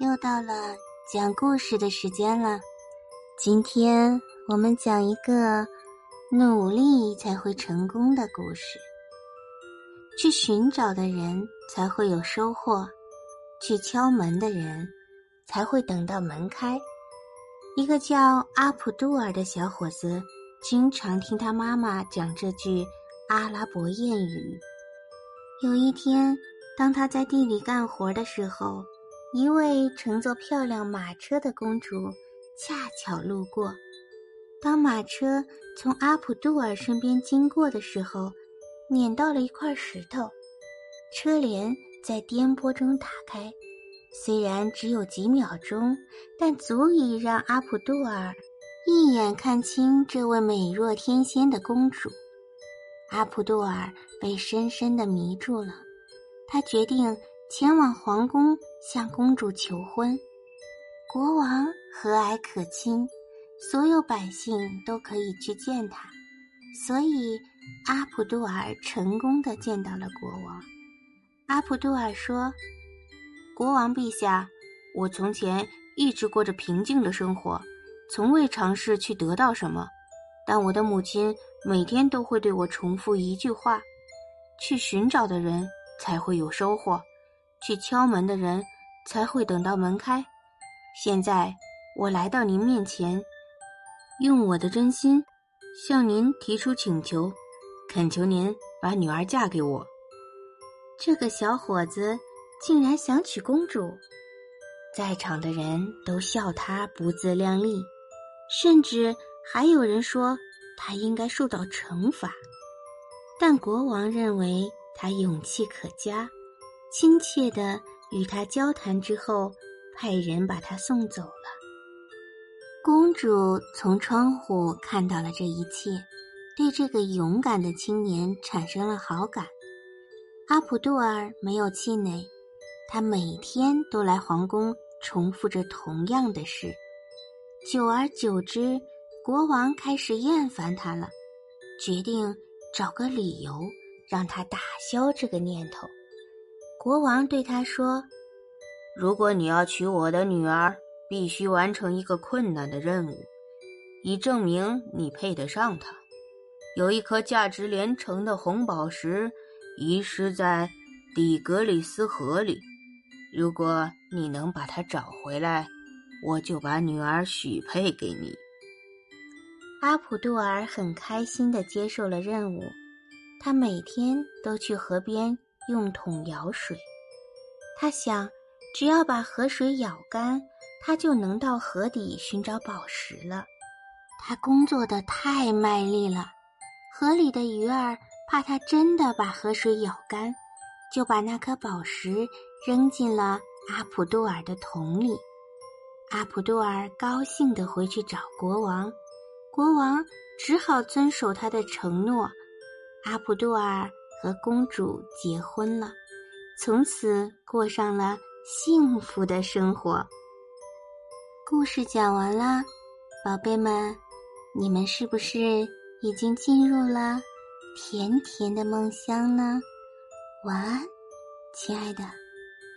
又到了讲故事的时间了。今天我们讲一个努力才会成功的故事。去寻找的人才会有收获，去敲门的人才会等到门开。一个叫阿普杜尔的小伙子，经常听他妈妈讲这句阿拉伯谚语。有一天，当他在地里干活的时候，一位乘坐漂亮马车的公主恰巧路过。当马车从阿普杜尔身边经过的时候，碾到了一块石头，车帘在颠簸中打开。虽然只有几秒钟，但足以让阿普杜尔一眼看清这位美若天仙的公主。阿普杜尔被深深的迷住了，他决定前往皇宫向公主求婚。国王和蔼可亲，所有百姓都可以去见他，所以阿普杜尔成功的见到了国王。阿普杜尔说。国王陛下，我从前一直过着平静的生活，从未尝试去得到什么。但我的母亲每天都会对我重复一句话：去寻找的人才会有收获，去敲门的人才会等到门开。现在我来到您面前，用我的真心向您提出请求，恳求您把女儿嫁给我。这个小伙子。竟然想娶公主，在场的人都笑他不自量力，甚至还有人说他应该受到惩罚。但国王认为他勇气可嘉，亲切的与他交谈之后，派人把他送走了。公主从窗户看到了这一切，对这个勇敢的青年产生了好感。阿普杜尔没有气馁。他每天都来皇宫，重复着同样的事。久而久之，国王开始厌烦他了，决定找个理由让他打消这个念头。国王对他说：“如果你要娶我的女儿，必须完成一个困难的任务，以证明你配得上她。有一颗价值连城的红宝石遗失在底格里斯河里。”如果你能把它找回来，我就把女儿许配给你。阿普杜尔很开心的接受了任务，他每天都去河边用桶舀水。他想，只要把河水舀干，他就能到河底寻找宝石了。他工作的太卖力了，河里的鱼儿怕他真的把河水舀干，就把那颗宝石。扔进了阿普杜尔的桶里，阿普杜尔高兴地回去找国王，国王只好遵守他的承诺，阿普杜尔和公主结婚了，从此过上了幸福的生活。故事讲完了，宝贝们，你们是不是已经进入了甜甜的梦乡呢？晚安，亲爱的。